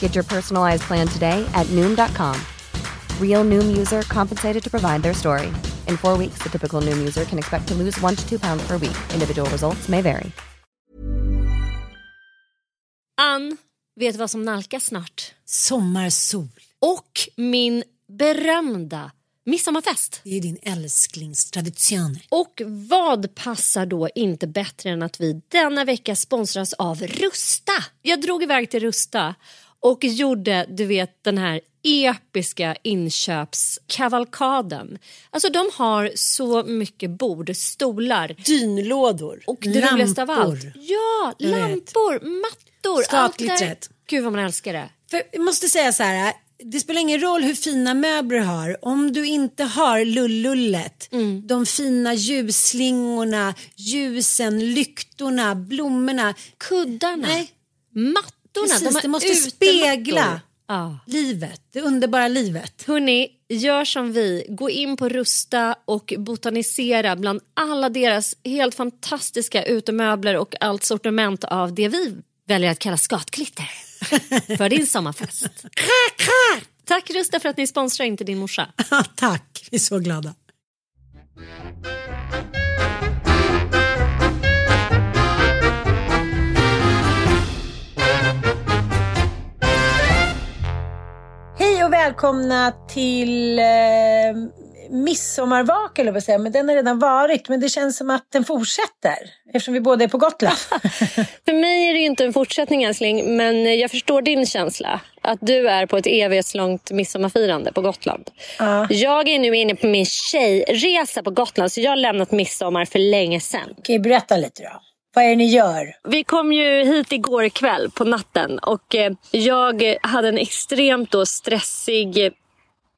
Get your personalized plan today at Noom.com. Real Noom user compensated to provide their story. In four weeks, the typical Noom user can expect to lose one to two pounds per week. Individual results may vary. Ann, vet du vad som nalkas snart? Sommarsol. Och min berömda midsommarfest. Det är din älsklingstradition. Och vad passar då inte bättre än att vi denna vecka sponsras av Rusta? Jag drog iväg till Rusta och gjorde, du vet, den här episka inköpskavalkaden. Alltså de har så mycket bord, stolar. Dynlådor. Och det lampor. roligaste av allt. Ja, Jag vet. lampor, mattor. Där. rätt. Gud vad man älskar det. För jag måste säga så här. Det spelar ingen roll hur fina möbler du har. Om du inte har lullullet, Mm. de fina ljusslingorna, ljusen, lyktorna, blommorna. Kuddarna, Nej, mattorna. Precis. de det måste utemattor. spegla Ja. livet, det underbara livet. Hörni, gör som vi. Gå in på Rusta och botanisera bland alla deras helt fantastiska utemöbler och allt sortiment av det vi väljer att kalla skatklitter för din sommarfest. Tack Rusta för att ni sponsrar Inte din morsa. Tack, vi är så glada. Hej och välkomna till eh, vad jag säga. Men den har redan varit, men det känns som att den fortsätter eftersom vi båda är på Gotland. För mig är det inte en fortsättning älskling, men jag förstår din känsla. Att du är på ett evighetslångt midsommarfirande på Gotland. Jag är nu inne på min tjejresa på Gotland, så jag har lämnat midsommar för länge sedan. Okej, berätta lite då. Vad är det ni gör? Vi kom ju hit igår kväll på natten och eh, jag hade en extremt då stressig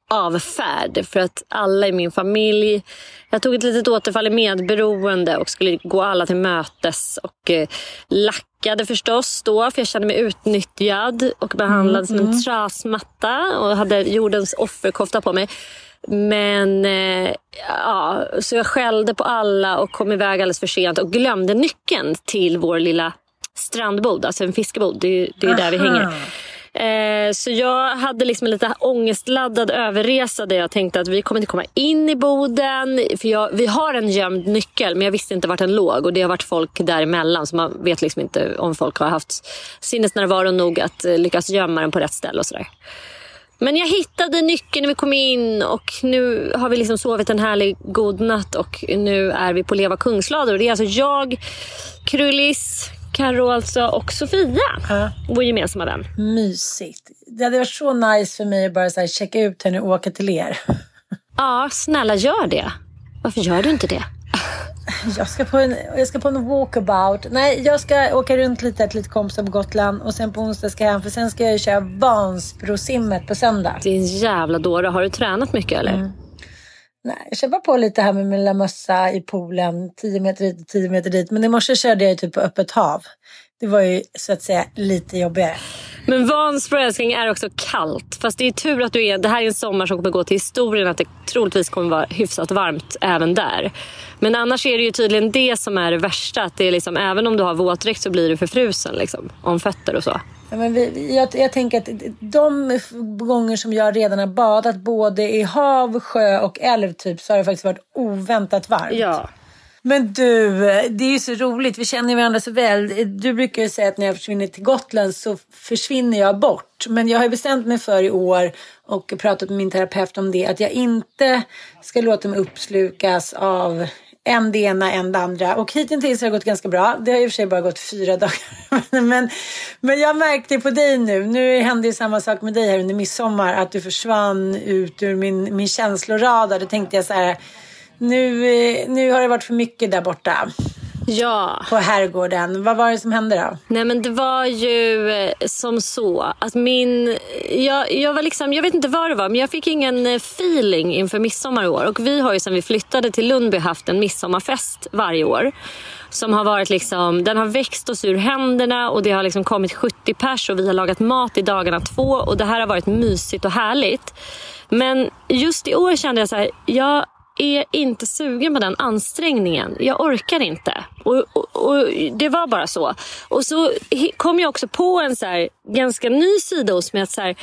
avfärd för att alla i min familj... Jag tog ett litet återfall i medberoende och skulle gå alla till mötes och eh, lackade förstås då för jag kände mig utnyttjad och behandlad som en trasmatta och hade jordens offerkofta på mig. Men eh, ja, så jag skällde på alla och kom iväg alldeles för sent och glömde nyckeln till vår lilla strandbod, alltså en fiskebod. Det är det är där vi hänger. Eh, så jag hade liksom en lite ångestladdad överresa där jag tänkte att vi kommer inte komma in i boden. För jag, vi har en gömd nyckel men jag visste inte vart den låg och det har varit folk däremellan så man vet liksom inte om folk har haft sinnesnärvaro nog att eh, lyckas gömma den på rätt ställe och sådär. Men jag hittade nyckeln när vi kom in och nu har vi liksom sovit en härlig god natt och nu är vi på Leva Kungslader. Och det är alltså jag, Krullis, Karo alltså och Sofia, vår gemensamma vän. Mysigt. Det hade varit så nice för mig att bara så checka ut henne och åka till er. Ja, snälla gör det. Varför gör du inte det? Jag ska på en, jag ska på en walkabout. Nej, jag ska åka runt lite till lite kompisar på Gotland och sen på onsdag ska jag hem för sen ska jag köra Vansbrosimmet på söndag. Din jävla dåre, har du tränat mycket eller? Nej, jag bara på lite här med min lilla mössa i poolen. 10 meter hit och 10 meter dit. Men i morse körde jag typ på öppet hav. Det var ju så att säga lite jobbigare. Men Vansbro älskling är också kallt. Fast det är tur att du är... Det här är en sommar som kommer gå till historien. Att det troligtvis kommer vara hyfsat varmt även där. Men annars är det ju tydligen det som är det värsta. Att det är liksom, även om du har våtdräkt så blir du förfrusen liksom, om fötter och så. Ja, men vi, jag, jag tänker att de gånger som jag redan har badat både i hav, sjö och älv typ, så har det faktiskt varit oväntat varmt. Ja. Men du, det är ju så roligt. Vi känner ju varandra så väl. Du brukar ju säga att när jag försvinner till Gotland så försvinner jag bort. Men jag har ju bestämt mig för i år och pratat med min terapeut om det. Att jag inte ska låta mig uppslukas av en det ena, en det andra. Och hittills har det gått ganska bra. Det har i och för sig bara gått fyra dagar. men, men jag märkte på dig nu. Nu hände ju samma sak med dig här under midsommar. Att du försvann ut ur min, min känsloradar. Då tänkte jag så här nu, eh, nu har det varit för mycket där borta. Ja. På herrgården. Vad var det som hände då? Nej men det var ju eh, som så att min... Jag, jag var liksom, jag vet inte vad det var men jag fick ingen eh, feeling inför midsommar i år. Och vi har ju sedan vi flyttade till Lundby haft en midsommarfest varje år. Som har varit liksom, den har växt oss ur händerna och det har liksom kommit 70 pers och vi har lagat mat i dagarna två och det här har varit mysigt och härligt. Men just i år kände jag så här, jag är inte sugen på den ansträngningen. Jag orkar inte. Och, och, och Det var bara så. Och så kom jag också på en så här, ganska ny sida hos mig. Att så här,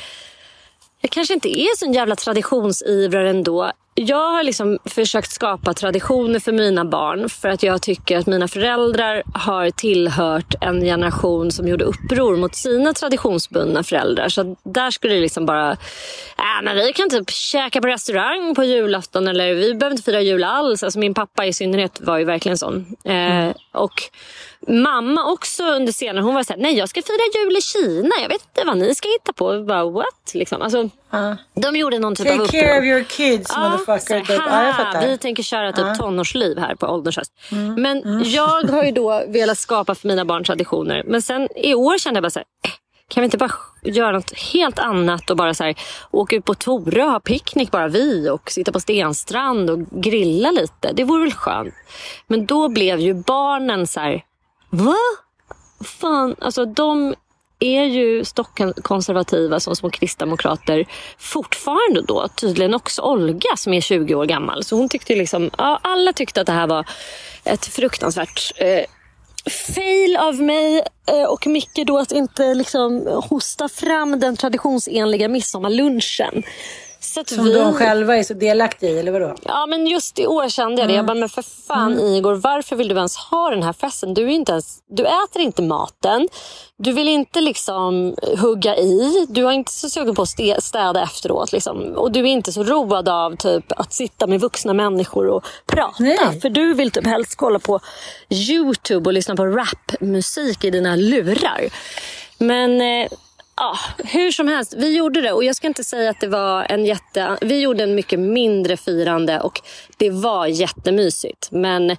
jag kanske inte är så en jävla traditionsivrare ändå jag har liksom försökt skapa traditioner för mina barn för att jag tycker att mina föräldrar har tillhört en generation som gjorde uppror mot sina traditionsbundna föräldrar. Så där skulle det liksom bara... Äh, men vi kan typ käka på restaurang på julafton eller vi behöver inte fira jul alls. Alltså min pappa i synnerhet var ju verkligen sån. Eh, och mamma också under senare, hon var såhär, nej jag ska fira jul i Kina. Jag vet inte vad ni ska hitta på. Bara, what? Liksom. Alltså, uh. De gjorde någon typ Take av uppror. Take care of your kids uh, motherfucker. Så, ja, vi tänker köra typ uh. tonårsliv här på ålderns höst. Mm. Men mm. jag har ju då velat skapa för mina barn traditioner. Men sen i år kände jag bara såhär, eh, kan vi inte bara göra något helt annat och bara så här, åka ut på Torö och ha picknick bara vi och sitta på Stenstrand och grilla lite. Det vore väl skönt. Men då blev ju barnen så här, Va? Fan, alltså de är ju stockkonservativa som små kristdemokrater fortfarande då. Tydligen också Olga som är 20 år gammal. Så hon tyckte liksom, ja, alla tyckte att det här var ett fruktansvärt eh, fail av mig eh, och Micke då att inte liksom hosta fram den traditionsenliga midsommarlunchen. Så Som vi... de själva är så delaktiga i, eller vadå? Ja, men just i år kände jag det. Mm. Jag bara, men för fan mm. Igor, varför vill du ens ha den här festen? Du, är inte ens, du äter inte maten. Du vill inte liksom hugga i. Du har inte så sugen på att städa efteråt. Liksom. Och du är inte så road av typ, att sitta med vuxna människor och prata. Nej. För du vill typ helst kolla på YouTube och lyssna på rapmusik i dina lurar. Men... Eh, Ja, hur som helst, vi gjorde det och jag ska inte säga att det var en jätte... Vi gjorde en mycket mindre firande och det var jättemysigt. Men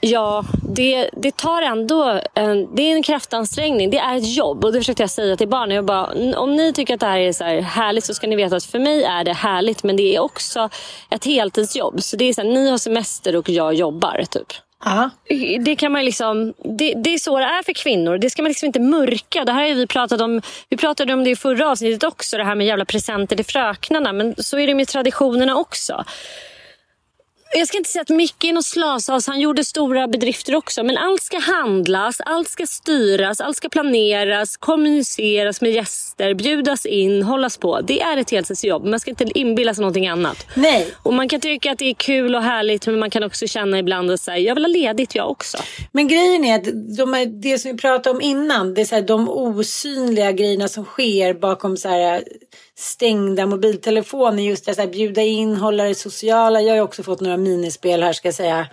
ja, det, det tar ändå... En, det är en kraftansträngning. Det är ett jobb och det försökte jag säga till barnen. Jag bara, om ni tycker att det här är så här härligt så ska ni veta att för mig är det härligt men det är också ett heltidsjobb. Så det är så här, ni har semester och jag jobbar typ. Aha. Det, kan man liksom, det, det, är så det är för kvinnor. Det ska man liksom inte mörka. Det här har vi pratat om. Vi pratade om det i förra avsnittet också. Det här med jävla presenter till fröknarna. Men så är det med traditionerna också jag ska inte säga att Micke är någon slasas, han gjorde stora bedrifter också. Men allt ska handlas, allt ska styras, allt ska planeras, kommuniceras med gäster, bjudas in, hållas på. Det är ett heltidsjobb. Man ska inte inbilla sig någonting annat. Nej. Och man kan tycka att det är kul och härligt men man kan också känna ibland att säga, jag vill ha ledigt jag också. Men grejen är att de det som vi pratade om innan, det är så här, de osynliga grejerna som sker bakom så här stängda mobiltelefoner. Just det, så här, bjuda in, hålla det sociala. Jag har ju också fått några minispel här ska jag säga.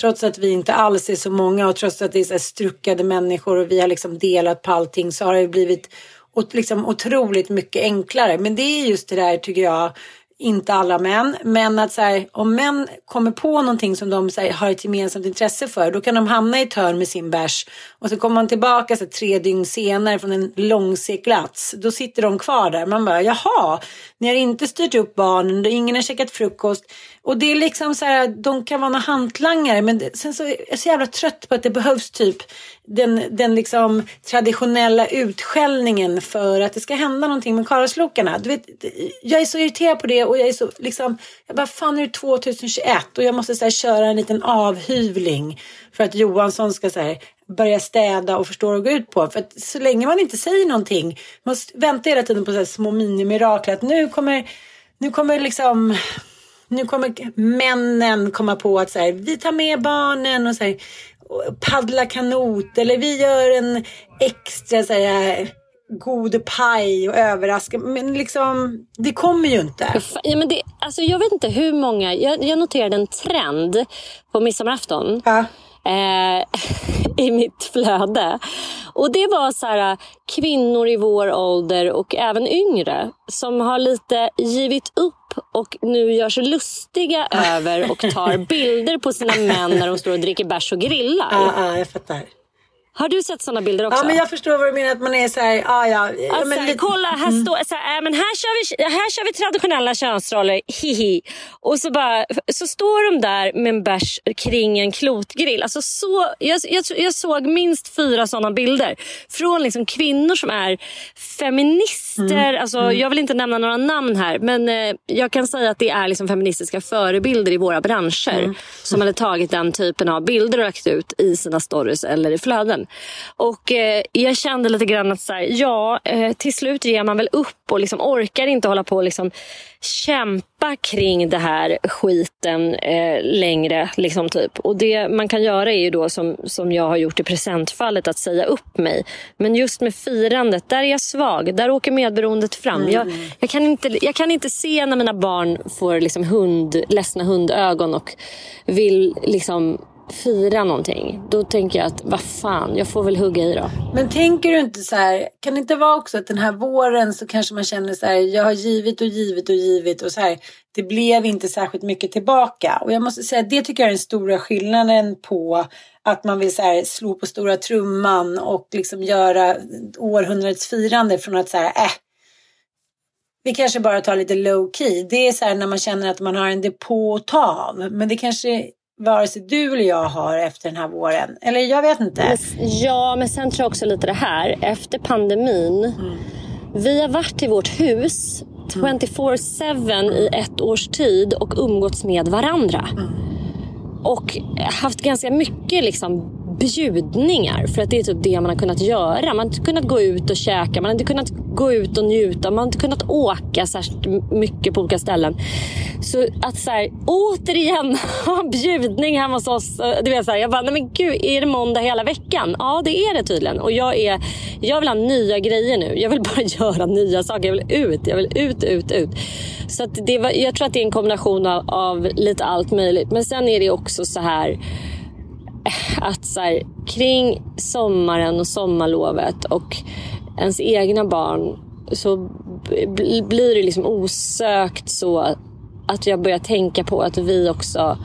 Trots att vi inte alls är så många och trots att det är så här struckade människor och vi har liksom delat på allting så har det blivit liksom otroligt mycket enklare. Men det är just det där tycker jag inte alla män, men att så här, om män kommer på någonting som de här, har ett gemensamt intresse för, då kan de hamna i ett hörn med sin bärs och så kommer man tillbaka så här, tre dygn senare från en långseglats. Då sitter de kvar där. Man bara, jaha, ni har inte styrt upp barnen, ingen har käkat frukost. Och det är liksom så här, de kan vara några hantlangare, men det, sen så är jag så jävla trött på att det behövs typ den, den liksom traditionella utskällningen för att det ska hända någonting med karlslokarna. Du vet, jag är så irriterad på det och jag är så liksom, jag bara fan nu är det 2021 och jag måste så här, köra en liten avhyvling för att Johansson ska så här, börja städa och förstå och gå ut på. För att så länge man inte säger någonting, man väntar hela tiden på så här små minimirakel att nu kommer, nu kommer liksom nu kommer männen komma på att så här, vi tar med barnen och så här, paddla kanot eller vi gör en extra så här, god paj och överraska. Men liksom, det kommer ju inte. Ja, men det, alltså jag vet inte hur många, jag, jag noterade en trend på midsommarafton. Ja. Eh, i mitt flöde. Och det var så här, kvinnor i vår ålder och även yngre som har lite givit upp och nu gör sig lustiga över och tar bilder på sina män när de står och dricker bärs och grillar. Ja, ja, jag fattar. Har du sett sådana bilder också? Ja, men jag förstår vad du menar. Att man är så här, ah, ja, alltså, men lite... Kolla, här, mm. står, så här, äh, men här, kör vi, här kör vi traditionella könsroller, hihi. Och så, bara, så står de där med en bärs kring en klotgrill. Alltså, så, jag, jag, jag såg minst fyra sådana bilder. Från liksom kvinnor som är feminister. Mm. Alltså, mm. Jag vill inte nämna några namn här. Men eh, jag kan säga att det är liksom feministiska förebilder i våra branscher. Mm. Som hade tagit den typen av bilder och lagt ut i sina stories eller i flöden. Och eh, jag kände lite grann att så här, ja, eh, till slut ger man väl upp och liksom orkar inte hålla på och liksom kämpa kring det här skiten eh, längre. Liksom typ. Och det man kan göra är ju då som, som jag har gjort i presentfallet att säga upp mig. Men just med firandet, där är jag svag. Där åker medberoendet fram. Mm. Jag, jag, kan inte, jag kan inte se när mina barn får liksom hund, ledsna hundögon och vill liksom fira någonting, då tänker jag att vad fan, jag får väl hugga i då. Men tänker du inte så här, kan det inte vara också att den här våren så kanske man känner så här, jag har givit och givit och givit och så här, det blev inte särskilt mycket tillbaka. Och jag måste säga, det tycker jag är den stora skillnaden på att man vill så här, slå på stora trumman och liksom göra århundradets firande från att så här, äh, vi kanske bara tar lite low key. Det är så här när man känner att man har en depå att ta av. Men det kanske vare sig du eller jag har efter den här våren. Eller jag vet inte. Ja, men sen tror jag också lite det här. Efter pandemin. Mm. Vi har varit i vårt hus 24-7 mm. i ett års tid och umgåtts med varandra. Mm. Och haft ganska mycket liksom bjudningar. För att det är typ det man har kunnat göra. Man har inte kunnat gå ut och käka, man har inte kunnat gå ut och njuta. Man har inte kunnat åka särskilt mycket på olika ställen. Så att så här, återigen ha bjudning hemma hos oss. Eh, du vet, så här, jag bara, nej men gud, är det måndag hela veckan? Ja, det är det tydligen. Och jag, är, jag vill ha nya grejer nu. Jag vill bara göra nya saker. Jag vill ut, jag vill ut, ut, ut. Så att det var, jag tror att det är en kombination av, av lite allt möjligt. Men sen är det också så här att så här, kring sommaren och sommarlovet och ens egna barn så blir det liksom osökt så att jag börjar tänka på att vi också,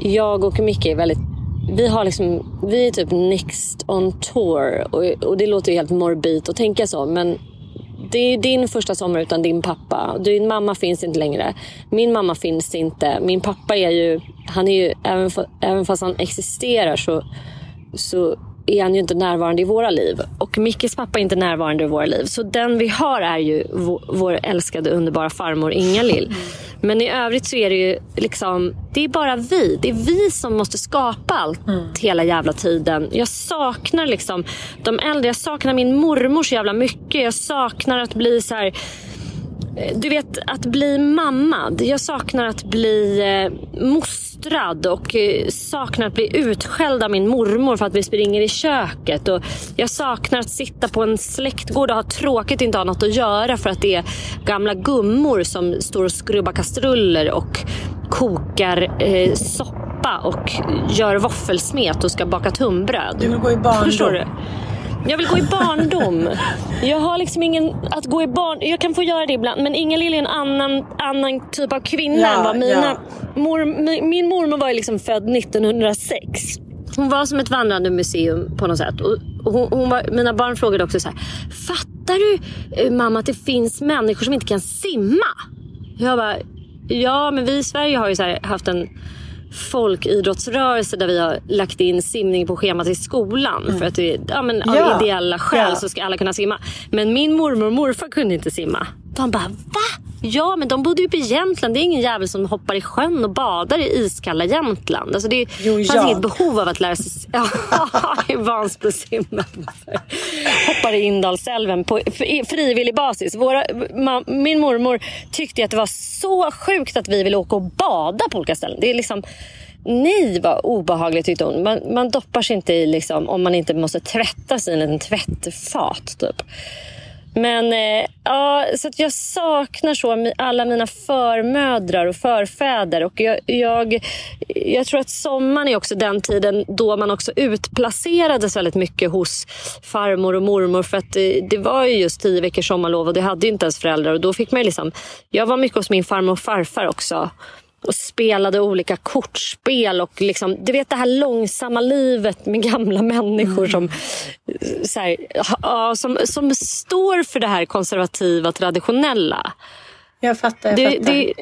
jag och Micke är väldigt vi, har liksom, vi är typ next on tour och, och det låter ju helt morbid att tänka så men det är din första sommar utan din pappa. Din mamma finns inte längre. Min mamma finns inte. Min pappa är ju, han är ju även, även fast han existerar så, så är han ju inte närvarande i våra liv. Och Mickes pappa är inte närvarande i våra liv. Så den vi har är ju vår, älskade underbara farmor Inga-Lill. Men i övrigt så är det ju liksom, det är bara vi. Det är vi som måste skapa allt mm. hela jävla tiden. Jag saknar liksom de äldre. Jag saknar min mormor så jävla mycket. Jag saknar att bli så här du vet, att bli mammad. Jag saknar att bli eh, mostrad och eh, saknar att bli utskälld av min mormor för att vi springer i köket. Och jag saknar att sitta på en släktgård och ha tråkigt och inte ha något att göra för att det är gamla gummor som står och skrubbar kastruller och kokar eh, soppa och gör våffelsmet och ska baka tunnbröd. Du vill gå i barndom. Förstår du? Jag vill gå i barndom. Jag har liksom ingen... Att gå i barn... Jag kan få göra det ibland, men Inga-Lill är en annan, annan typ av kvinna Ja, än vad mina... ja. Mor, min, min mormor var ju liksom född 1906. Hon var som ett vandrande museum på något sätt. Och hon, hon var, mina barn frågade också så här. Fattar du eh, mamma att det finns människor som inte kan simma? Jag bara, ja men vi i Sverige har ju så här haft en folkidrottsrörelse där vi har lagt in simning på schemat i skolan. För att det, ja, men, av Ja. ideella skäl Ja. så ska alla kunna simma. Men min mormor och morfar kunde inte simma. De bara, va? Ja, men de bodde ju på Jämtland. Det är ingen jävel som hoppar i sjön och badar i iskalla Jämtland. Alltså det Jo, fanns jag. inget behov av att lära sig ja, i Vansbrosimmen. Hoppar i Indalsälven på fri- frivillig basis. Våra, ma, min mormor tyckte att det var så sjukt att vi ville åka och bada på olika ställen. Det är liksom... Nej, vad obehagligt tyckte hon. Man, man doppar sig inte i, liksom, om man inte måste tvätta sig i en liten tvättfat. Typ. Men eh, ja, så att jag saknar så alla mina förmödrar och förfäder. Och jag, jag, jag tror att sommaren är också den tiden då man också utplacerades väldigt mycket hos farmor och mormor. För att det, det var ju just tio veckors sommarlov och det hade ju inte ens föräldrar. Och då fick man liksom, jag var mycket hos min farmor och farfar också och spelade olika kortspel. och liksom, Du vet det här långsamma livet med gamla människor som, eh, så här, ja, som, som står för det här konservativa, traditionella. Jag fattar, jag Det, fattar. det,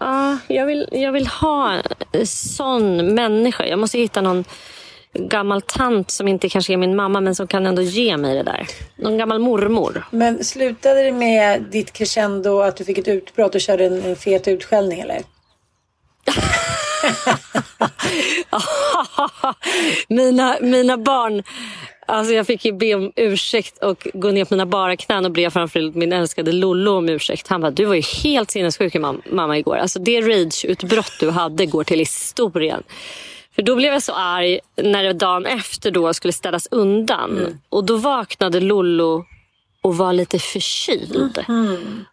ja, jag, vill, jag vill ha en sån människa. Jag måste hitta någon gammal tant som inte kanske är min mamma men som kan ändå ge mig det där. Någon gammal mormor. Men slutade det med ditt crescendo att du fick ett utbrott och körde en, en fet utskällning eller? mina, mina barn... Alltså jag fick ju be om ursäkt och gå ner på mina bara knän och be framförallt min älskade Lollo om ursäkt. Han bara, du var ju helt sinnessjuk mam- mamma igår. Alltså det rageutbrott du hade går till historien. För då blev jag så arg när det dagen efter då skulle ställas undan. Och då vaknade Lollo och var lite förkyld.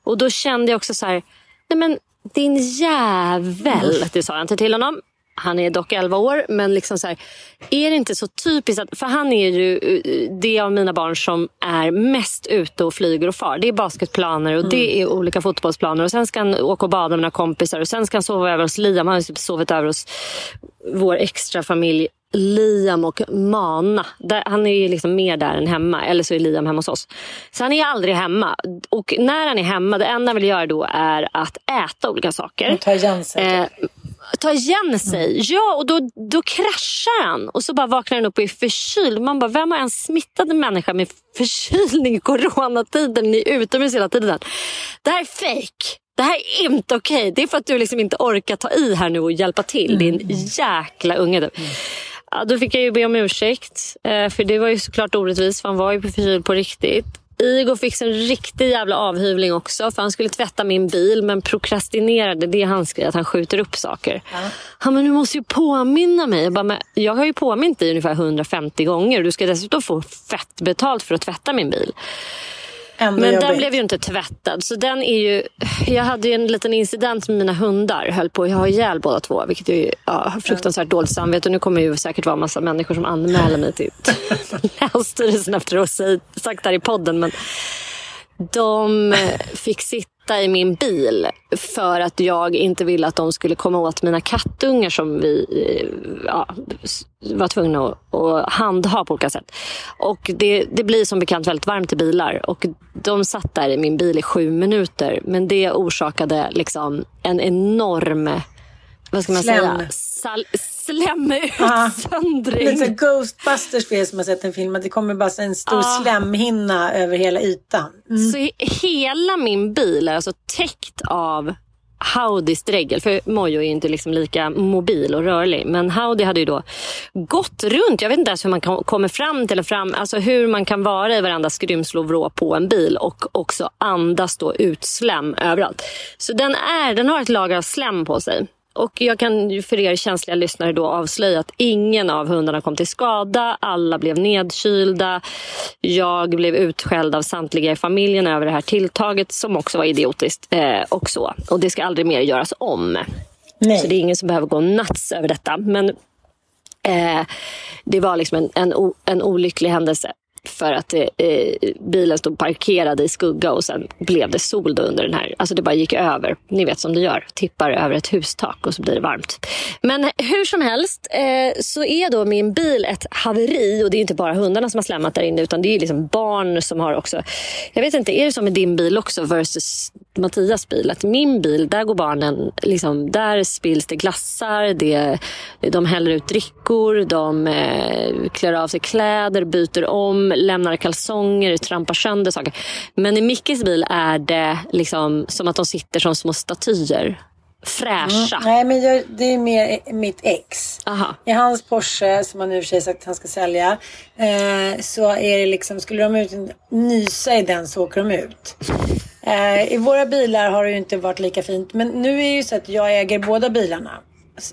Och då kände jag också så här, nej men din jävel. Det sa jag inte till honom. Han är dock 11 år, men liksom så här, är det inte så typiskt att, för han är ju eh, det av mina barn som är mest ute och flyger och far. Det är basketplaner och det är olika fotbollsplaner och sen ska han åka och bada med några kompisar och sen ska han sova över hos Liam. Han har typ sovit över hos vår extra familj Liam och Mana. Där, han är ju liksom mer där än hemma. Eller så är Liam hemma hos oss. Så han är aldrig hemma. Och när han är hemma, det enda han vill göra då är att äta olika saker. Och ta igen sig. Eh, ta igen sig. Ja, och då, då kraschar han. Och så bara vaknar han upp och är förkyld. Man bara, vem har en smittad människa med förkylning i coronatiden? Ni är utomhus hela tiden. Det här är fake. Det här är inte okej. Det är för att du liksom inte orkar ta i här nu och hjälpa till. Din jäkla unge. Du. Ja, då fick jag ju be om ursäkt. Eh, för det var ju såklart orättvist. För han var ju förkyld på riktigt. Igor fick en riktig jävla avhyvling också. För han skulle tvätta min bil men prokrastinerade. Det är hans grej, att han skjuter upp saker. Han men du måste ju påminna mig. Jag, bara, men jag har ju påmint dig ungefär 150 gånger. Du ska dessutom få fett betalt för att tvätta min bil. Ändå Men den jobbigt. blev ju inte tvättad. Så den är ju... Jag hade ju en liten incident med mina hundar. Höll på att ha ihjäl båda två. Vilket är ju ja, fruktansvärt dåligt samvete. Nu kommer ju säkert vara en massa människor som anmäler mig till Länsstyrelsen efter att ha sagt det här i podden. Men de fick sitta i min bil för att jag inte ville att de skulle komma åt mina kattungar som vi eh, ja, var tvungna att, att handha på olika sätt. Och det, det blir som bekant väldigt varmt i bilar och de satt där i min bil i sju minuter. Men det orsakade liksom en enorm vad ska man Slem. säga? Sal- Ja. Slemmutsöndring. Lite Ghostbusters för er som har sett en film. Att det kommer bara en stor Ja. slemhinna över hela ytan. Mm. Så he- hela min bil är alltså täckt av Howdys dregel. För Mojo är ju inte liksom lika mobil och rörlig. Men Howdy hade ju då gått runt. Jag vet inte ens hur man kan, kommer fram till fram, alltså hur man kan vara i varenda skrymsle på en bil och också andas då ut slem överallt. Så den, är, den har ett lager av slem på sig. Och jag kan för er känsliga lyssnare då avslöja att ingen av hundarna kom till skada. Alla blev nedkylda. Jag blev utskälld av samtliga i familjen över det här tilltaget som också var idiotiskt. Eh, och, så. och det ska aldrig mer göras om. Nej. Så det är ingen som behöver gå nuts över detta. Men eh, det var liksom en, en, en olycklig händelse för att eh, bilen stod parkerad i skugga och sen blev det sol då under den här. Alltså det bara gick över. Ni vet som det gör. Tippar över ett hustak och så blir det varmt. Men hur som helst eh, så är då min bil ett haveri och det är inte bara hundarna som har slämmat där inne utan det är liksom barn som har också. Jag vet inte, är det som med din bil också versus Mattias bil? Att min bil, där går barnen, liksom, där spills det glassar, det, de häller ut drickor, de eh, klär av sig kläder, byter om, lämnar kalsonger, trampar sönder saker. Men i Mickes bil är det liksom som att de sitter som små statyer fräscha. Mm. Nej, men jag, det är mer mitt ex. Aha. I hans Porsche, som han nu för sig sagt att han ska sälja, eh, så är det liksom, skulle de ut nysa i den så åker de ut. Eh, I våra bilar har det ju inte varit lika fint, men nu är det ju så att jag äger båda bilarna.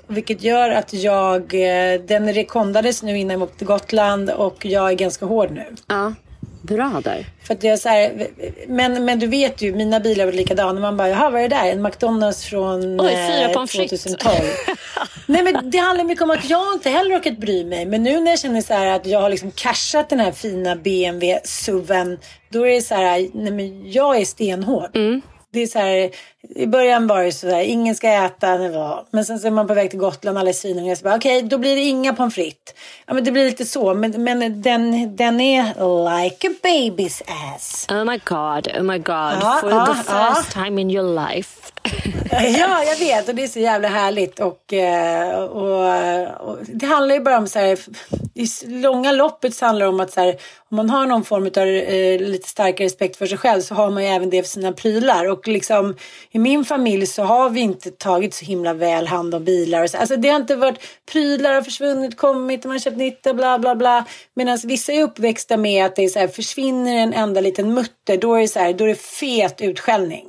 Vilket gör att jag, eh, den rekondades nu innan jag åkte till Gotland och jag är ganska hård nu. Ja. Bra där. För att jag så här, men, men du vet ju, mina bilar var likadana. Man bara, jaha vad är det där? En McDonalds från Oj, fyra eh, 2012. Nej men det handlar mycket om att jag inte heller orkat bry mig. Men nu när jag känner så här att jag har liksom cashat den här fina BMW SUVen. Då är det så här, nej men jag är stenhård. Mm det är så här, I början var det så här, ingen ska äta. Var. Men sen så är man på väg till Gotland, alla är svinhungriga. Okej, okay, då blir det inga pommes frites. Ja, men det blir lite så. Men, men den, den är like a baby's ass. Oh my god, oh my god. Ja, For ja, the first ja. time in your life. ja, jag vet. Och det är så jävla härligt. Och, eh, och, och det handlar ju bara om så här, i långa loppet så handlar det om att så här, om man har någon form av eh, lite starkare respekt för sig själv så har man ju även det för sina prylar. Och liksom min familj så har vi inte tagit så himla väl hand om bilar. Och så. Alltså det har inte varit prylar har försvunnit, kommit, man har köpt nytt och bla bla bla. Medan vissa är uppväxta med att det är så här, försvinner en enda liten mutter då är det så här, då är det fet utskällning.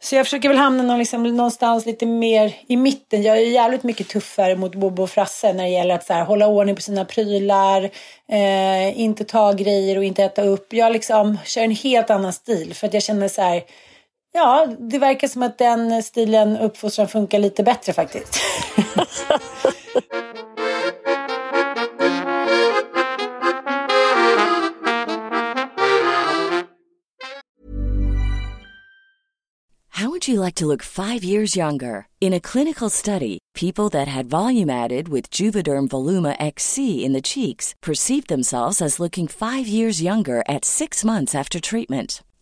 Så jag försöker väl hamna någon, liksom, någonstans lite mer i mitten. Jag är jävligt mycket tuffare mot Bobo och Frasse när det gäller att så här, hålla ordning på sina prylar, eh, inte ta grejer och inte äta upp. Jag liksom kör en helt annan stil för att jag känner så här, ja, det verkar som att den stilen uppfostran funkar lite bättre faktiskt. How would you like to look five years younger? In a clinical study, people that had volume added with Juvederm Voluma XC in the cheeks perceived themselves as looking five years younger at six months after treatment.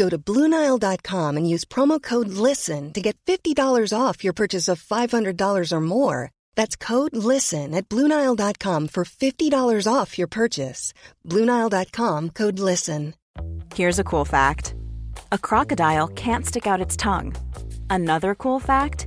Go to Bluenile.com and use promo code LISTEN to get $50 off your purchase of $500 or more. That's code LISTEN at Bluenile.com for $50 off your purchase. Bluenile.com code LISTEN. Here's a cool fact a crocodile can't stick out its tongue. Another cool fact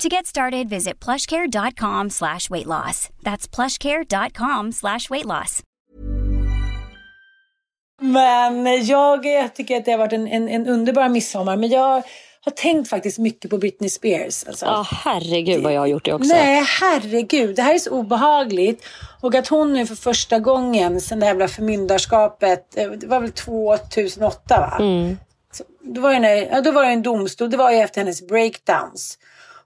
To get started, visit plushcare.com slash weight loss. That's plushcare.com slash weight loss. Men jag, jag tycker att det har varit en, en, en underbar midsommar. Men jag har tänkt faktiskt mycket på Britney Spears. Alltså. Ja, herregud vad jag har gjort det också. Nej, herregud. Det här är så obehagligt. Och att hon nu för första gången sen det här jävla förmyndarskapet, eh, det var väl 2008 va? Mm. Så, då, var det, ja, då var det en domstol, det var ju efter hennes breakdowns.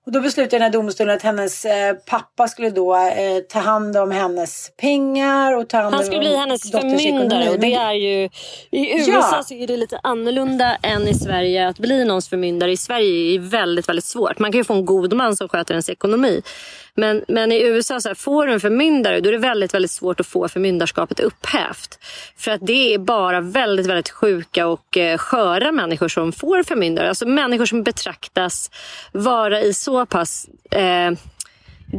Och då beslutade den här domstolen att hennes eh, pappa skulle då eh, ta hand om hennes pengar och ta hand Han skulle om bli hennes förmyndare och det är ju... I USA Ja. så är det lite annorlunda än i Sverige. Att bli någons förmyndare i Sverige är väldigt, väldigt svårt. Man kan ju få en god man som sköter ens ekonomi. Men, men i USA, så här, får du en förmyndare då är det väldigt, väldigt svårt att få förmyndarskapet upphävt. För att det är bara väldigt, väldigt sjuka och eh, sköra människor som får förmyndare. Alltså människor som betraktas vara i så pass eh,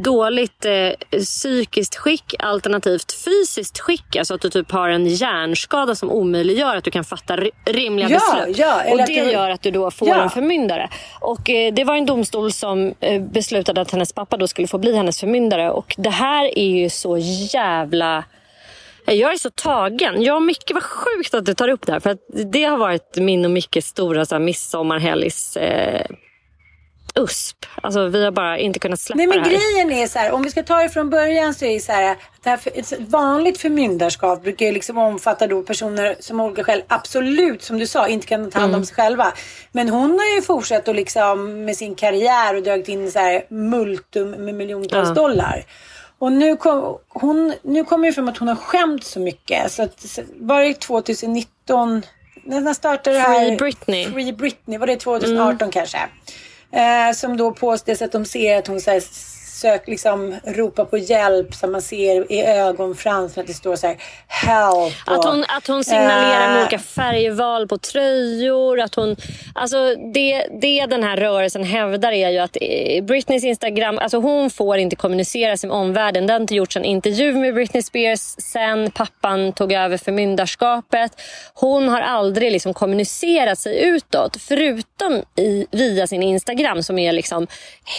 dåligt eh, psykiskt skick alternativt fysiskt skick. Alltså att du typ har en hjärnskada som omöjliggör att du kan fatta ri- rimliga Ja, beslut. ja, och det du- gör att du då får Ja. en förmyndare. Och eh, det var en domstol som eh, beslutade att hennes pappa då skulle få bli hennes förmyndare. Och det här är ju så jävla... Jag är så tagen. Jag och Micke, vad sjukt att du tar upp det här. För det har varit min och Mickes stora så här, midsommarhelgs eh, USP. Alltså, vi har bara inte kunnat släppa Nej men det här. grejen är så här, om vi ska ta det från början så är det så här det här för, ett vanligt förmyndarskap brukar ju liksom omfatta då personer som av olika skäl absolut som du sa inte kan ta hand om Mm. sig själva. Men hon har ju fortsatt att liksom med sin karriär och dragit in så här multum med miljontals Ja. dollar. Och nu, kom, hon, nu kommer det fram att hon har skämt så mycket. Så att, så, var det 2019? När startade det här? Free Britney. Mm. Free Britney. Var det 2018 kanske? Eh, som då påstås att de ser att hon så här, sök, liksom, ropar på hjälp. Så man ser i ögonfransarna att det står så här help. Att och, hon, att hon signalerar med eh, olika färgval på tröjor. Att hon, alltså det, det den här rörelsen hävdar är ju att Britneys Instagram, alltså hon får inte kommunicera sig med omvärlden. Det har inte gjorts en intervju med Britney Spears sen pappan tog över förmyndarskapet. Hon har aldrig liksom kommunicerat sig utåt förutom i, via sin Instagram som är liksom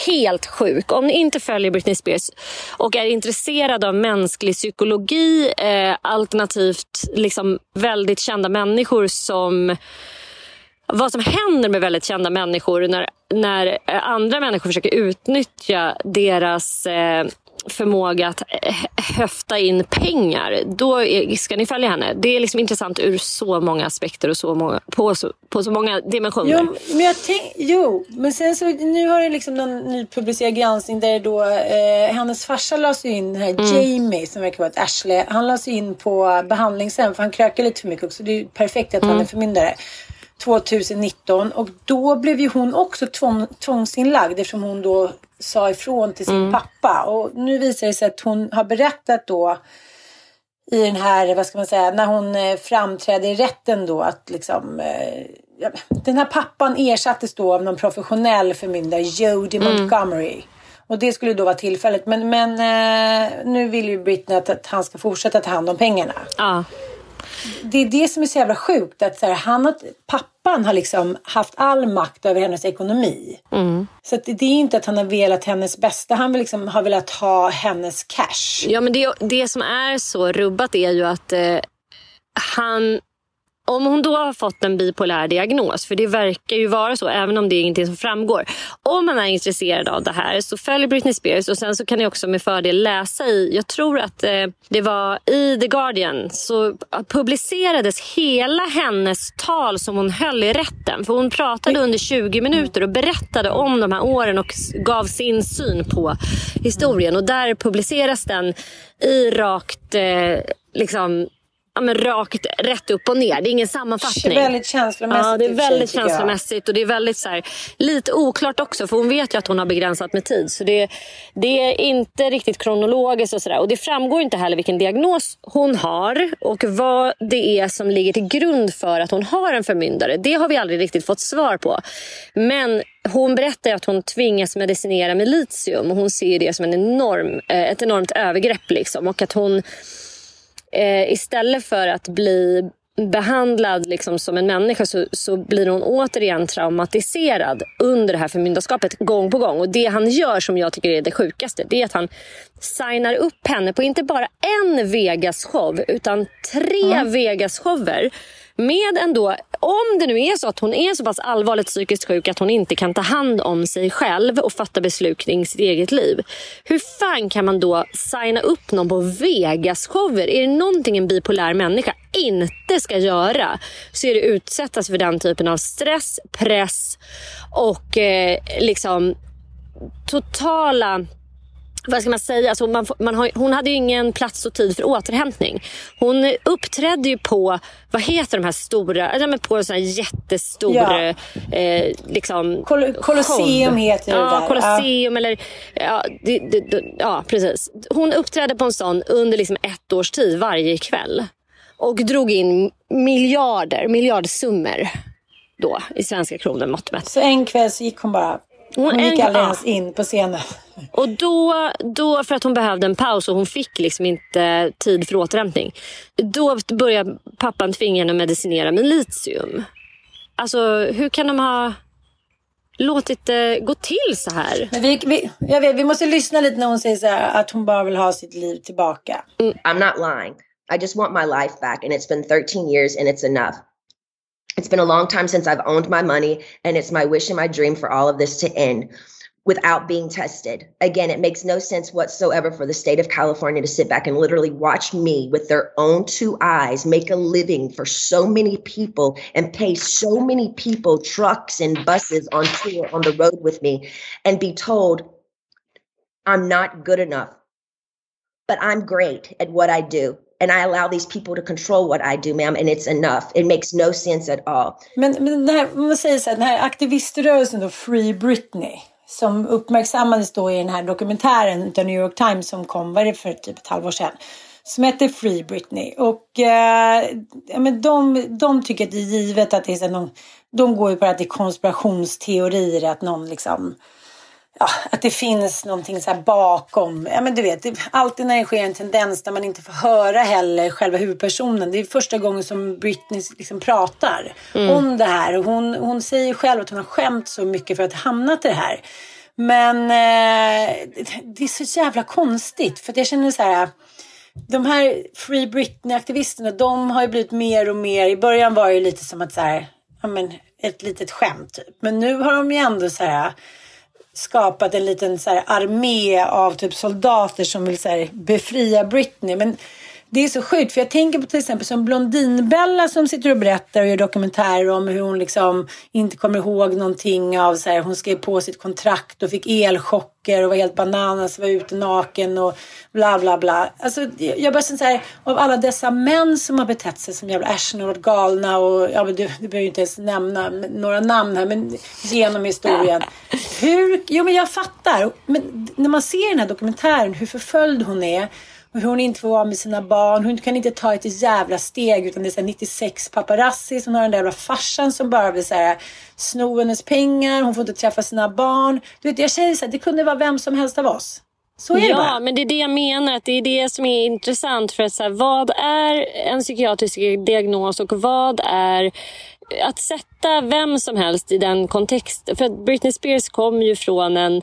helt sjuk. Om ni inte följer Britney Spears och är intresserad av mänsklig psykologi eh, alternativt liksom väldigt kända människor som vad som händer med väldigt kända människor när, när eh, andra människor försöker utnyttja deras eh, förmåga att eh, höfta in pengar. Då ska ni följa henne. Det är liksom intressant ur så många aspekter och så många, på, så, på så många dimensioner. Jo, men jag tänk, jo, men sen så nu har det liksom någon nypublicerad granskning där då eh, hennes farsa lades in, den här Mm. Jamie som verkar vara ett arsle. Han lades in på behandlingshem för han krökar lite för mycket också. Det är perfekt att Mm. han är förmyndare. 2019 och då blev ju hon också tvång, tvångsinlagd eftersom hon då sa ifrån till sin Mm. pappa. Och nu visar det sig att hon har berättat då i den här, vad ska man säga, när hon eh, framträdde i rätten då att liksom eh, den här pappan ersattes då av någon professionell förmyndare, Jodie Montgomery. Och det skulle då vara tillfället. Men, men eh, nu vill ju Britney att, att han ska fortsätta ta hand om pengarna. Ja. Det är det som är så jävla sjukt. Att så här, han har, pappan har liksom haft all makt över hennes ekonomi. Så att det, det är inte att han har velat hennes bästa. Han vill liksom, har velat ha hennes cash. Ja, men det, det som är så rubbat är ju att eh, han... Om hon då har fått en bipolär diagnos, för det verkar ju vara så även om det är ingenting som framgår. Om man är intresserad av det här så följ Britney Spears och sen så kan ni också med fördel läsa i, jag tror att eh, det var i The Guardian, så publicerades hela hennes tal som hon höll i rätten. För hon pratade under 20 minuter och berättade om de här åren och gav sin syn på historien. Och där publiceras den i rakt, eh, liksom, ja, men rakt rätt upp och ner. Det är ingen sammanfattning. Väldigt känslomässigt Ja, det är väldigt jag. känslomässigt och det är väldigt så här, lite oklart också för hon vet ju att hon har begränsat med tid. Så det, det är inte riktigt kronologiskt och sådär. Och det framgår inte heller vilken diagnos hon har och vad det är som ligger till grund för att hon har en förmyndare. Det har vi aldrig riktigt fått svar på. Men hon berättar att hon tvingas medicinera med litium och hon ser det som en enorm, eh, ett enormt övergrepp. Liksom. Och att hon eh, istället för att bli behandlad liksom som en människa så, så blir hon återigen traumatiserad under det här förmyndarskapet gång på gång. Och Det han gör som jag tycker är det sjukaste det är att han signar upp henne på inte bara en Vegas-show utan tre mm. Vegas-shower med ändå, om det nu är så att hon är så pass allvarligt psykiskt sjuk att hon inte kan ta hand om sig själv och fatta beslut kring sitt eget liv. Hur fan kan man då signa upp någon på Vegas-shower? Är det någonting en bipolär människa inte ska göra så är det utsättas för den typen av stress, press och eh, liksom totala vad ska man säga, alltså man, man har, hon hade ju ingen plats och tid för återhämtning. Hon uppträdde ju på, vad heter de här stora, men på en sån här jättestor ja. eh, liksom, Kol Colosseum show. heter det ja, där. Colosseum ja. eller, ja, det, det, ja precis. Hon uppträdde på en sån under liksom ett års tid varje kväll. Och drog in miljarder, miljardsummor då i svenska kronor mått mätt. Så en kväll så gick hon bara hon, gick aldrig ens in på scenen. Och då, då, för att hon behövde en paus och hon fick liksom inte tid för återhämtning. Då började pappan tvinga henne att medicinera med litium. Alltså hur kan de ha låtit det gå till så här? Men vi, vi, jag vet, vi måste lyssna lite när hon säger så här, att hon bara vill ha sitt liv tillbaka. Mm. I'm not lying. I just want my life back and it's been 13 years and it's enough. It's been a long time since I've owned my money, and it's my wish and my dream for all of this to end without being tested. Again, it makes no sense whatsoever for the state of California to sit back and literally watch me with their own two eyes make a living for so many people and pay so many people trucks and buses on tour on the road with me and be told I'm not good enough, but I'm great at what I do. And I allow these people to control what I do, ma'am, and it's enough. It makes no sense at all. Men, men den här, man säger så här, den här aktiviströrelsen då, Free Britney, som uppmärksammades då i den här dokumentären av New York Times som kom, var det för typ ett halvår sedan, som heter Free Britney. Och eh, ja, men de, de tycker att det är givet att det är så de, de går ju på att det är konspirationsteorier, att någon liksom ja, att det finns någonting så bakom. Ja, men du vet, det, alltid när det sker en tendens där man inte får höra heller själva huvudpersonen. Det är första gången som Britney liksom pratar mm. om det här. Och hon, hon säger själv att hon har skämt så mycket för att ha hamnat i det här. Men eh, det är så jävla konstigt. För jag känner så här. De här Free Britney-aktivisterna, de har ju blivit mer och mer. I början var det lite som att så här, ja, men, ett litet skämt. Typ. Men nu har de ju ändå så här skapat en liten så här, armé av typ soldater som vill så här, befria Britney. Men det är så sjukt för jag tänker på till exempel som Blondinbella som sitter och berättar och gör dokumentärer om hur hon liksom inte kommer ihåg någonting av så här, hon skrev på sitt kontrakt och fick elchocker och var helt bananas, var ute naken och bla bla bla. Alltså jag bara så här, av alla dessa män som har betett sig som jävla arslen och varit galna och ja men du, du behöver ju inte ens nämna några namn här men genom historien. Hur, jo men jag fattar. Men när man ser den här dokumentären hur förföljd hon är hur hon inte får vara med sina barn. Hon kan inte ta ett jävla steg utan det är 96 paparazzi. Hon har den där jävla farsan som bara vill så sno hennes pengar. Hon får inte träffa sina barn. Du vet, jag säger så här, det kunde vara vem som helst av oss. Så är ja, det bara. men det är det jag menar. Att det är det som är intressant. För att så här, Vad är en psykiatrisk diagnos och vad är att sätta vem som helst i den kontexten. För att Britney Spears kom ju från en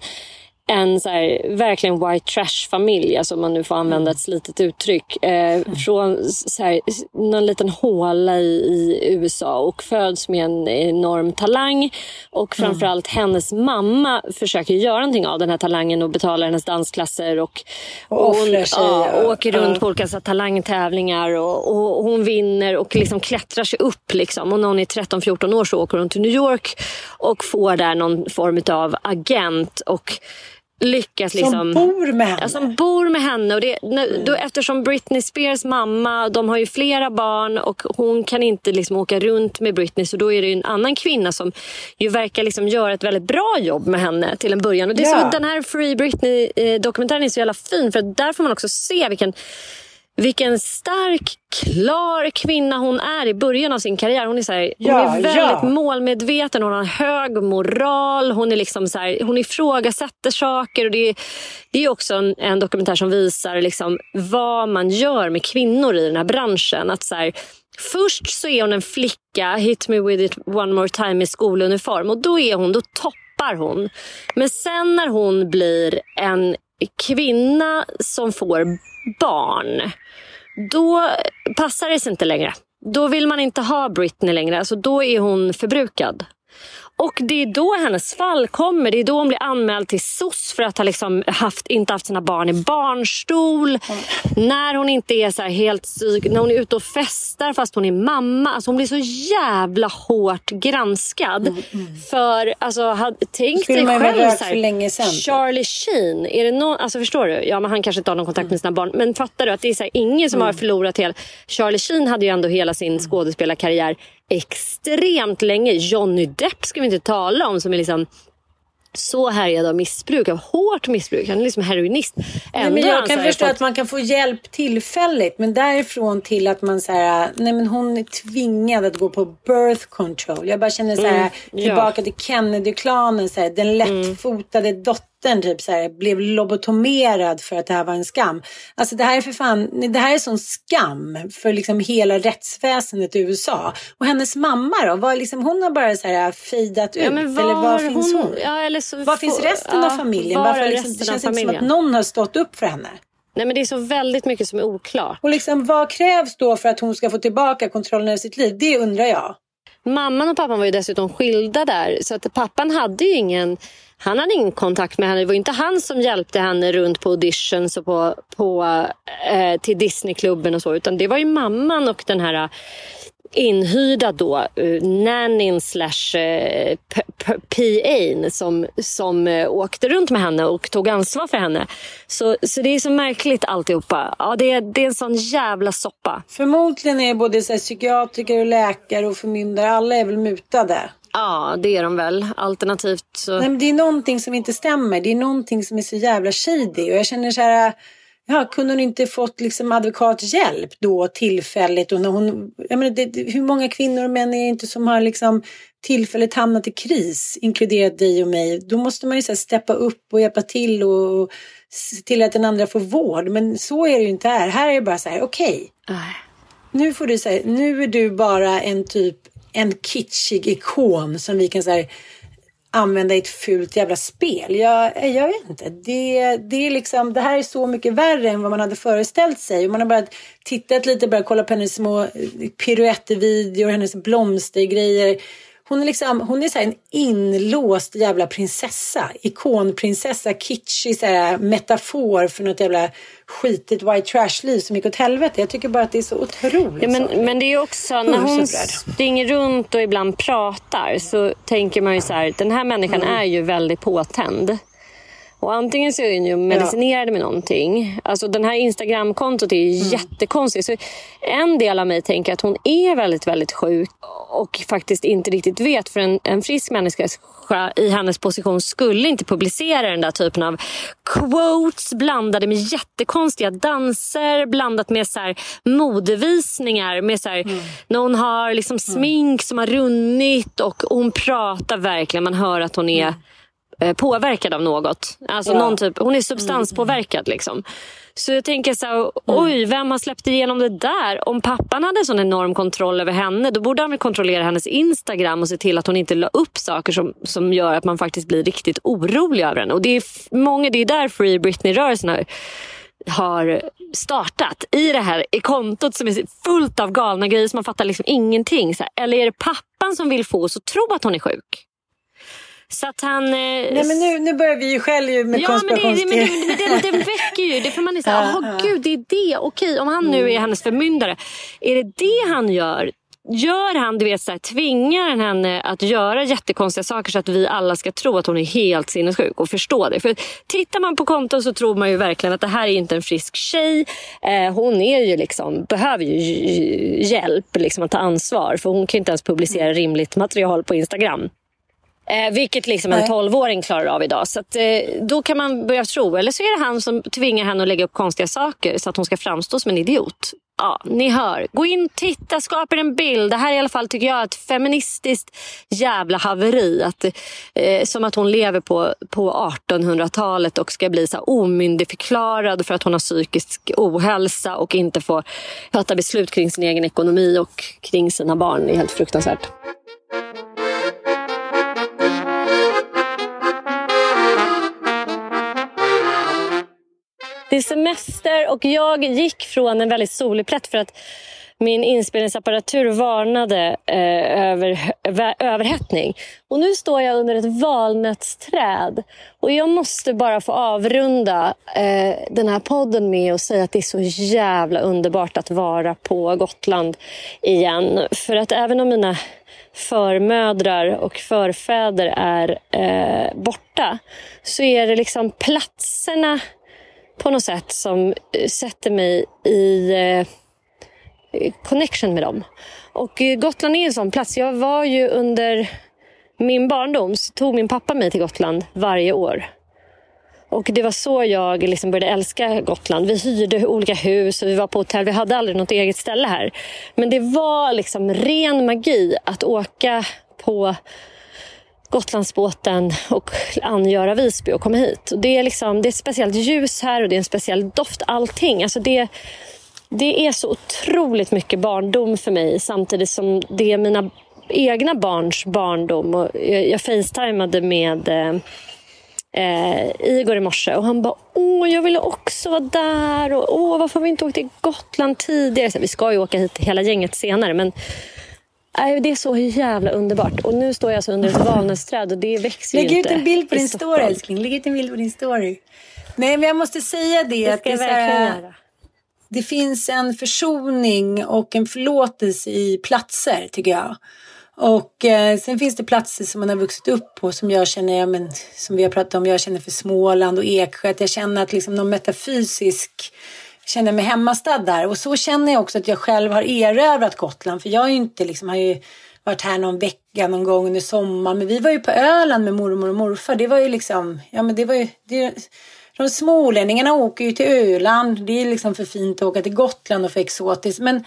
en så här, verkligen white trash-familj, alltså om man nu får använda ett slitet uttryck. Eh, mm. från så här, någon liten håla i, i, USA och föds med en enorm talang. Och mm. framförallt mm. hennes mamma försöker göra någonting av den här talangen och betala hennes dansklasser. Och, och, och hon ja, åker runt på olika så, talangtävlingar och, och, hon vinner och liksom klättrar sig upp. Liksom. Och när hon är 13-14 år så åker hon till New York och får där någon form av agent. Och lyckas liksom... Som bor med henne? Ja, som bor med henne. Och det, då, mm. eftersom Britney Spears mamma, de har ju flera barn och hon kan inte liksom åka runt med Britney så då är det en annan kvinna som ju verkar liksom göra ett väldigt bra jobb med henne till en början. Och det är ja. så, den här Free Britney-dokumentären är så jävla fin för där får man också se vilken vilken stark, klar kvinna hon är i början av sin karriär. Hon är, så här, ja, hon är väldigt ja. målmedveten, hon har hög moral, hon, är liksom så här, hon ifrågasätter saker. Och det, är, det är också en, en dokumentär som visar liksom vad man gör med kvinnor i den här branschen. Att så här, Först så är hon en flicka, hit me with it one more time i skoluniform. Och då är hon, då toppar hon. Men sen när hon blir en kvinna som får barn. Då passar det sig inte längre. Då vill man inte ha Britney längre. Alltså då är hon förbrukad. Och det är då hennes fall kommer. Det är då hon blir anmäld till SOS för att ha liksom haft, inte haft sina barn i barnstol. Mm. När hon inte är så helt psyk, när hon är ute och festar fast hon är mamma. Alltså hon blir så jävla hårt granskad. Mm, mm. För alltså, had, tänk dig själv så här. Charlie Sheen. Är det någon, alltså förstår du? Ja, men han kanske inte har någon kontakt med sina barn. Men fattar du att det är så här, ingen som har mm. förlorat hela... Charlie Sheen hade ju ändå hela sin skådespelarkarriär extremt länge. Johnny Depp ska vi inte tala om som är liksom så härjad av missbruk, av hårt missbruk. Han är liksom heroinist. Nej, men jag kan förstå fått... att man kan få hjälp tillfälligt. Men därifrån till att man säger nej men hon är tvingad att gå på birth control. Jag bara känner så här, mm, tillbaka ja. till Kennedy-klanen, så här, den mm. lättfotade mm. dottern dottern typ så här, blev lobotomerad för att det här var en skam. Alltså det här är för fan, det här är sån skam för liksom hela rättsväsendet i USA. Och hennes mamma då, var liksom, hon har bara så här fejdat ut. Ja, var eller var finns hon? hon? Ja, eller så, var finns resten ja, av familjen? Varför liksom, det känns inte som att någon har stått upp för henne. Nej men det är så väldigt mycket som är oklart. Och liksom, vad krävs då för att hon ska få tillbaka kontrollen över sitt liv? Det undrar jag. Mamman och pappan var ju dessutom skilda där. Så att pappan hade ju ingen, han hade ingen kontakt med henne. Det var inte han som hjälpte henne runt på auditions och på, på, eh, till Disneyklubben och så. Utan det var ju mamman och den här eh, inhyrda då eh, nannyn slash eh, PA som, som åkte runt med henne och tog ansvar för henne. Så, så det är så märkligt alltihopa. Ja, det, är, det är en sån jävla soppa. Förmodligen är både så här, psykiatriker och läkare och förmyndare, alla är väl mutade? Ja, det är de väl. Alternativt så... Nej, men det är någonting som inte stämmer. Det är någonting som är så jävla shady. Och jag känner så här Ja, kunde hon inte fått liksom advokathjälp då tillfälligt? Och när hon, jag menar, det, hur många kvinnor och män är det inte som har liksom tillfälligt hamnat i kris, inkluderat dig och mig? Då måste man ju så här steppa upp och hjälpa till och se till att den andra får vård. Men så är det ju inte här. Här är det bara så här, okej. Okay, nu får du säga, nu är du bara en typ en kitschig ikon som vi kan säga använda i ett fult jävla spel. Jag, jag vet inte. Det, det, är liksom, det här är så mycket värre än vad man hade föreställt sig. Man har bara tittat lite, börjat kolla på hennes små piruettvideor, hennes blomstergrejer. Hon är liksom, hon är så en inlåst jävla prinsessa. Ikonprinsessa, kitschig så här, metafor för något jävla skitigt white trash-liv som gick åt helvete. Jag tycker bara att det är så otroligt ja, men, men det är också när hon springer runt och ibland pratar så tänker man ju så här, den här människan mm. är ju väldigt påtänd. Och antingen så är hon ju medicinerad ja. med någonting. Alltså den här Instagramkontot är ju mm. jättekonstigt. Så en del av mig tänker att hon är väldigt, väldigt sjuk och faktiskt inte riktigt vet. För en, en frisk människa i hennes position skulle inte publicera den där typen av quotes blandade med jättekonstiga danser blandat med så här modevisningar. Med så här, mm. När hon har liksom smink som har runnit och hon pratar verkligen. Man hör att hon är mm påverkad av något. Alltså ja. någon typ, hon är substanspåverkad. Liksom. Så jag tänker så här, mm. oj, vem har släppt igenom det där? Om pappan hade sån enorm kontroll över henne, då borde han väl kontrollera hennes Instagram och se till att hon inte la upp saker som, som gör att man faktiskt blir riktigt orolig över henne. Och det är, många, det är där Free Britney-rörelsen har, har startat. I det här i kontot som är fullt av galna grejer som man fattar liksom ingenting. Så här, eller är det pappan som vill få oss att tro att hon är sjuk? Så att han... Eh, Nej men nu, nu börjar vi ju själv med ja, konspirationsteorier. Men, det, men det, det, det, väcker ju. Det får man säga, jaha ja, ja. gud det är det. Okej, om han nu är mm. hennes förmyndare. Är det det han gör? Gör han, du vet, så här, tvingar henne att göra jättekonstiga saker så att vi alla ska tro att hon är helt sinnessjuk och förstå det. För tittar man på konton så tror man ju verkligen att det här är inte en frisk tjej. Eh, hon är ju liksom, behöver ju hjälp liksom, att ta ansvar för hon kan inte ens publicera rimligt material på Instagram. Eh, vilket liksom en tolvåring klarar av idag. Så att, eh, då kan man börja tro. Eller så är det han som tvingar henne att lägga upp konstiga saker så att hon ska framstå som en idiot. ja, ni hör. Gå in, titta, skapa en bild. Det här är i alla fall tycker jag ett feministiskt jävla haveri. Att, eh, som att hon lever på, på 1800-talet och ska bli så omyndigförklarad för att hon har psykisk ohälsa och inte får fatta beslut kring sin egen ekonomi och kring sina barn. Det är helt fruktansvärt. Det är semester och jag gick från en väldigt solig plätt för att min inspelningsapparatur varnade eh, över överhettning. Och nu står jag under ett valnötsträd. Och jag måste bara få avrunda eh, den här podden med att säga att det är så jävla underbart att vara på Gotland igen. För att även om mina förmödrar och förfäder är eh, borta så är det liksom platserna på något sätt som eh, sätter mig i eh, connection med dem. Och eh, Gotland är en sån plats. Jag var ju under min barndom så tog min pappa mig till Gotland varje år. Och Det var så jag liksom började älska Gotland. Vi hyrde olika hus och vi var på hotell. Vi hade aldrig något eget ställe här. Men det var liksom ren magi att åka på Gotlandsbåten och angöra Visby och komma hit. Och det, är liksom, det är ett speciellt ljus här och det är en speciell doft. Allting. Alltså det, det är så otroligt mycket barndom för mig samtidigt som det är mina egna barns barndom. Och jag, jag facetimade med eh, eh, Igor i morse och han bara åh, jag ville också vara där och åh, varför har vi inte åkt till Gotland tidigare? Så vi ska ju åka hit hela gänget senare men det är så jävla underbart. Och nu står jag alltså under ett valnötsträd och det växer Lägg ju inte. Lägg ut en bild på din story älskling. Lägg ut en bild på din story. Nej men jag måste säga det. Det ska jag det, verkligen göra. det finns en försoning och en förlåtelse i platser tycker jag. Och eh, sen finns det platser som man har vuxit upp på som jag känner, ja, men, som vi har pratat om, jag känner för Småland och Eksjö. Att jag känner att liksom någon metafysisk känner mig hemmastad där. Och så känner jag också att jag själv har erövrat Gotland. För jag är ju inte liksom, har ju varit här någon vecka någon gång under sommaren. Men vi var ju på Öland med mormor och morfar. Det var ju liksom, ja men det var ju, det, de smålänningarna åker ju till Öland. Det är liksom för fint att åka till Gotland och för exotiskt. Men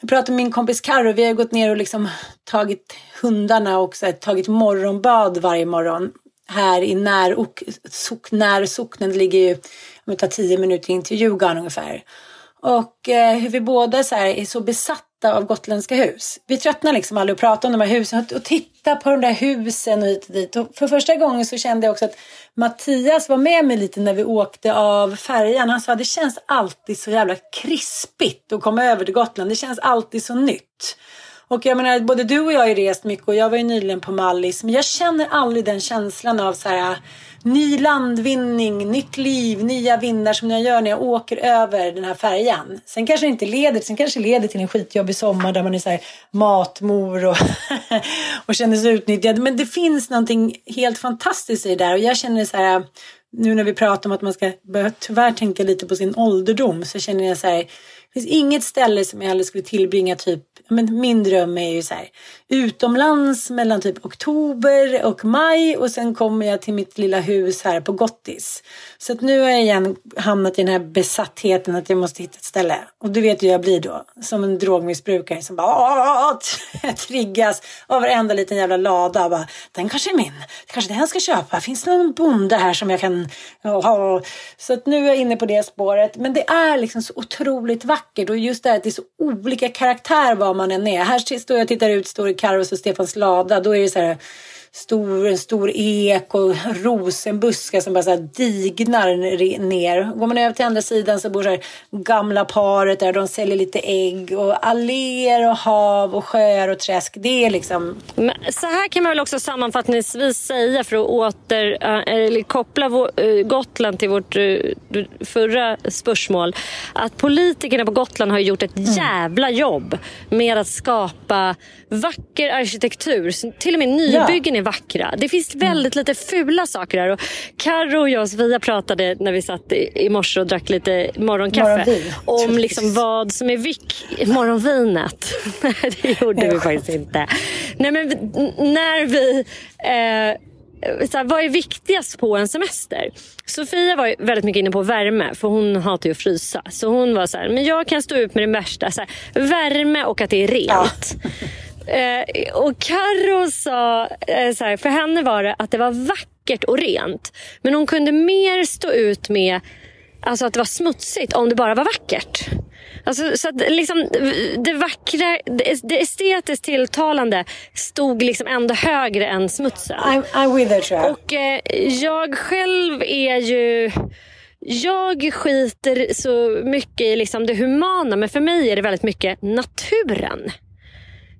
jag pratade med min kompis Carro. Vi har gått ner och liksom tagit hundarna och så här, tagit morgonbad varje morgon. Här i när, och, sok, när socknen ligger ju, kommer det tar tio minuter in till ungefär. Och eh, hur vi båda så här, är så besatta av gotländska hus. Vi tröttnar liksom aldrig att prata om de här husen och, och titta på de där husen och hit och dit. Och för första gången så kände jag också att Mattias var med mig lite när vi åkte av färjan. Han sa att det känns alltid så jävla krispigt att komma över till Gotland. Det känns alltid så nytt. Och jag menar, både du och jag har ju rest mycket och jag var ju nyligen på Mallis. Men jag känner aldrig den känslan av så här ny landvinning, nytt liv, nya vindar som jag gör när jag åker över den här färjan. Sen kanske det inte leder, sen kanske leder till en skitjobbig sommar där man är så här matmor och, och känner sig utnyttjad. Men det finns någonting helt fantastiskt i det där och jag känner så här nu när vi pratar om att man ska börja tyvärr tänka lite på sin ålderdom så känner jag så här finns inget ställe som jag hellre skulle tillbringa typ, men min dröm är ju så här utomlands mellan typ oktober och maj och sen kommer jag till mitt lilla hus här på Gottis. Så att nu har jag igen hamnat i den här besattheten att jag måste hitta ett ställe. Och du vet hur jag blir då, som en drogmissbrukare som bara triggas av varenda liten jävla lada. Bara, den kanske är min, kanske den jag ska köpa. Finns det någon bonde här som jag kan ha? Så att nu är jag inne på det spåret. Men det är liksom så otroligt vackert och just det här att det är så olika karaktär var man än är. Här står jag och tittar ut, står i Carros och Stefans lada. Då är det så här stor, en stor ek och rosenbuskar som bara så dignar ner. Går man över till andra sidan så bor så här gamla paret där de säljer lite ägg och alléer och hav och sjöar och träsk. Det är liksom... Men så här kan man väl också sammanfattningsvis säga för att åter, eller koppla vår, Gotland till vårt förra spörsmål. Att politikerna på Gotland har gjort ett mm. jävla jobb med att skapa vacker arkitektur. Till och med nybyggen ja är vackra. Det finns väldigt lite fula saker här. Och Karo och jag och Sofia pratade när vi satt i, i morse och drack lite morgonkaffe Morgonvin. om liksom vad som är vik... Morgonvinet. Nej, det gjorde vi faktiskt inte. Nej, men när vi... Eh, så här, vad är viktigast på en semester? Sofia var väldigt mycket inne på värme för hon hatar ju att frysa. Så hon var så här, men jag kan stå ut med det värsta. Så här, värme och att det är rent. Ja. Eh, och Carro sa, eh, så här, för henne var det att det var vackert och rent. Men hon kunde mer stå ut med alltså, att det var smutsigt om det bara var vackert. Alltså, så att, liksom, det vackra, det, estetiskt tilltalande stod liksom ändå högre än smutsen. I'm, I'm with it, tror Och eh, jag själv är ju... Jag skiter så mycket i liksom det humana men för mig är det väldigt mycket naturen.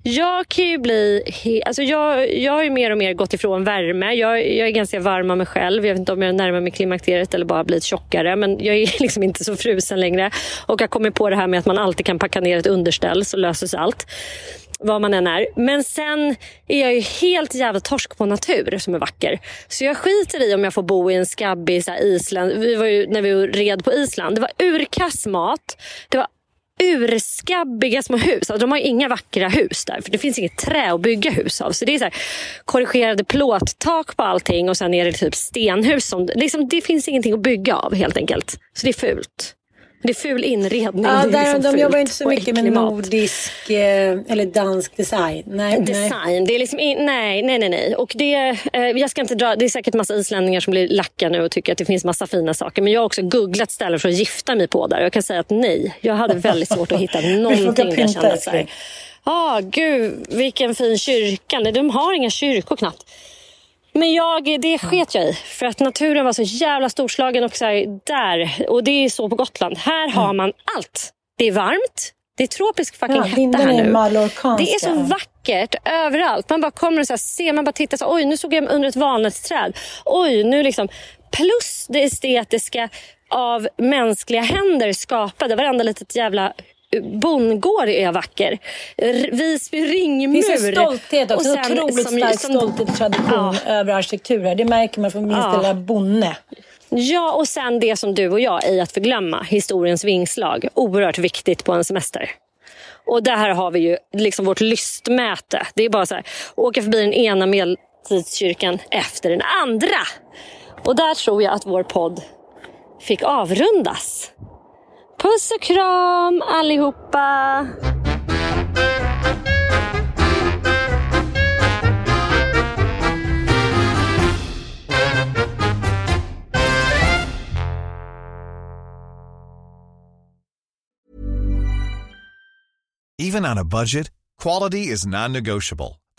Jag kan ju bli... Alltså jag, jag har ju mer och mer gått ifrån värme. Jag, jag är ganska varm av mig själv. Jag vet inte om jag närmar mig klimakteriet eller bara blivit tjockare. Men jag är liksom inte så frusen längre. Och jag kommer på det här med att man alltid kan packa ner ett underställ så löser sig allt. Vad man än är. Men sen är jag ju helt jävla torsk på natur som är vacker. Så jag skiter i om jag får bo i en skabbig Island. Vi var ju när vi red på Island. Det var urkass mat. Det var urskabbiga små hus. Alltså, de har inga vackra hus där för det finns inget trä att bygga hus av. Så det är så här, korrigerade plåttak på allting och sen är det typ stenhus. Som, liksom, det finns ingenting att bygga av helt enkelt. Så det är fult. Det är ful inredning. Ja, där, liksom de jobbar inte så mycket med nordisk eh, eller dansk design. Nej, design. Nej. Det är liksom in, nej, nej, nej, nej. Och det, eh, jag ska inte dra, det är säkert massa islänningar som blir lacka nu och tycker att det finns massa fina saker. Men jag har också googlat ställen för att gifta mig på där. Jag kan säga att nej, jag hade väldigt svårt att hitta någonting jag kände så här. Ah, gud, vilken fin kyrka. De har inga kyrkor knappt. Men jag, det sket jag i. För att naturen var så jävla storslagen och så här, där. Och det är så på Gotland. Här har mm. man allt. Det är varmt. Det är tropisk fucking ja, hetta här nu. Det är så vackert överallt. Man bara kommer och så här, ser, man bara tittar så oj nu såg jag under ett valnötsträd. Oj, nu liksom. Plus det estetiska av mänskliga händer skapade. Varenda litet jävla bondgård är vacker. Visby ringmur. Det finns en stolthet också. En otroligt stark som, stolthet och tradition ja. över arkitekturen. Det märker man från minsta ja. lilla bonne. Ja, och sen det som du och jag ej att förglömma. Historiens vingslag. Oerhört viktigt på en semester. Och där har vi ju liksom vårt lystmäte. Det är bara så här, åka förbi den ena medeltidskyrkan efter den andra. Och där tror jag att vår podd fick avrundas. Puss och kram allihopa! Even on a budget, quality is non-negotiable.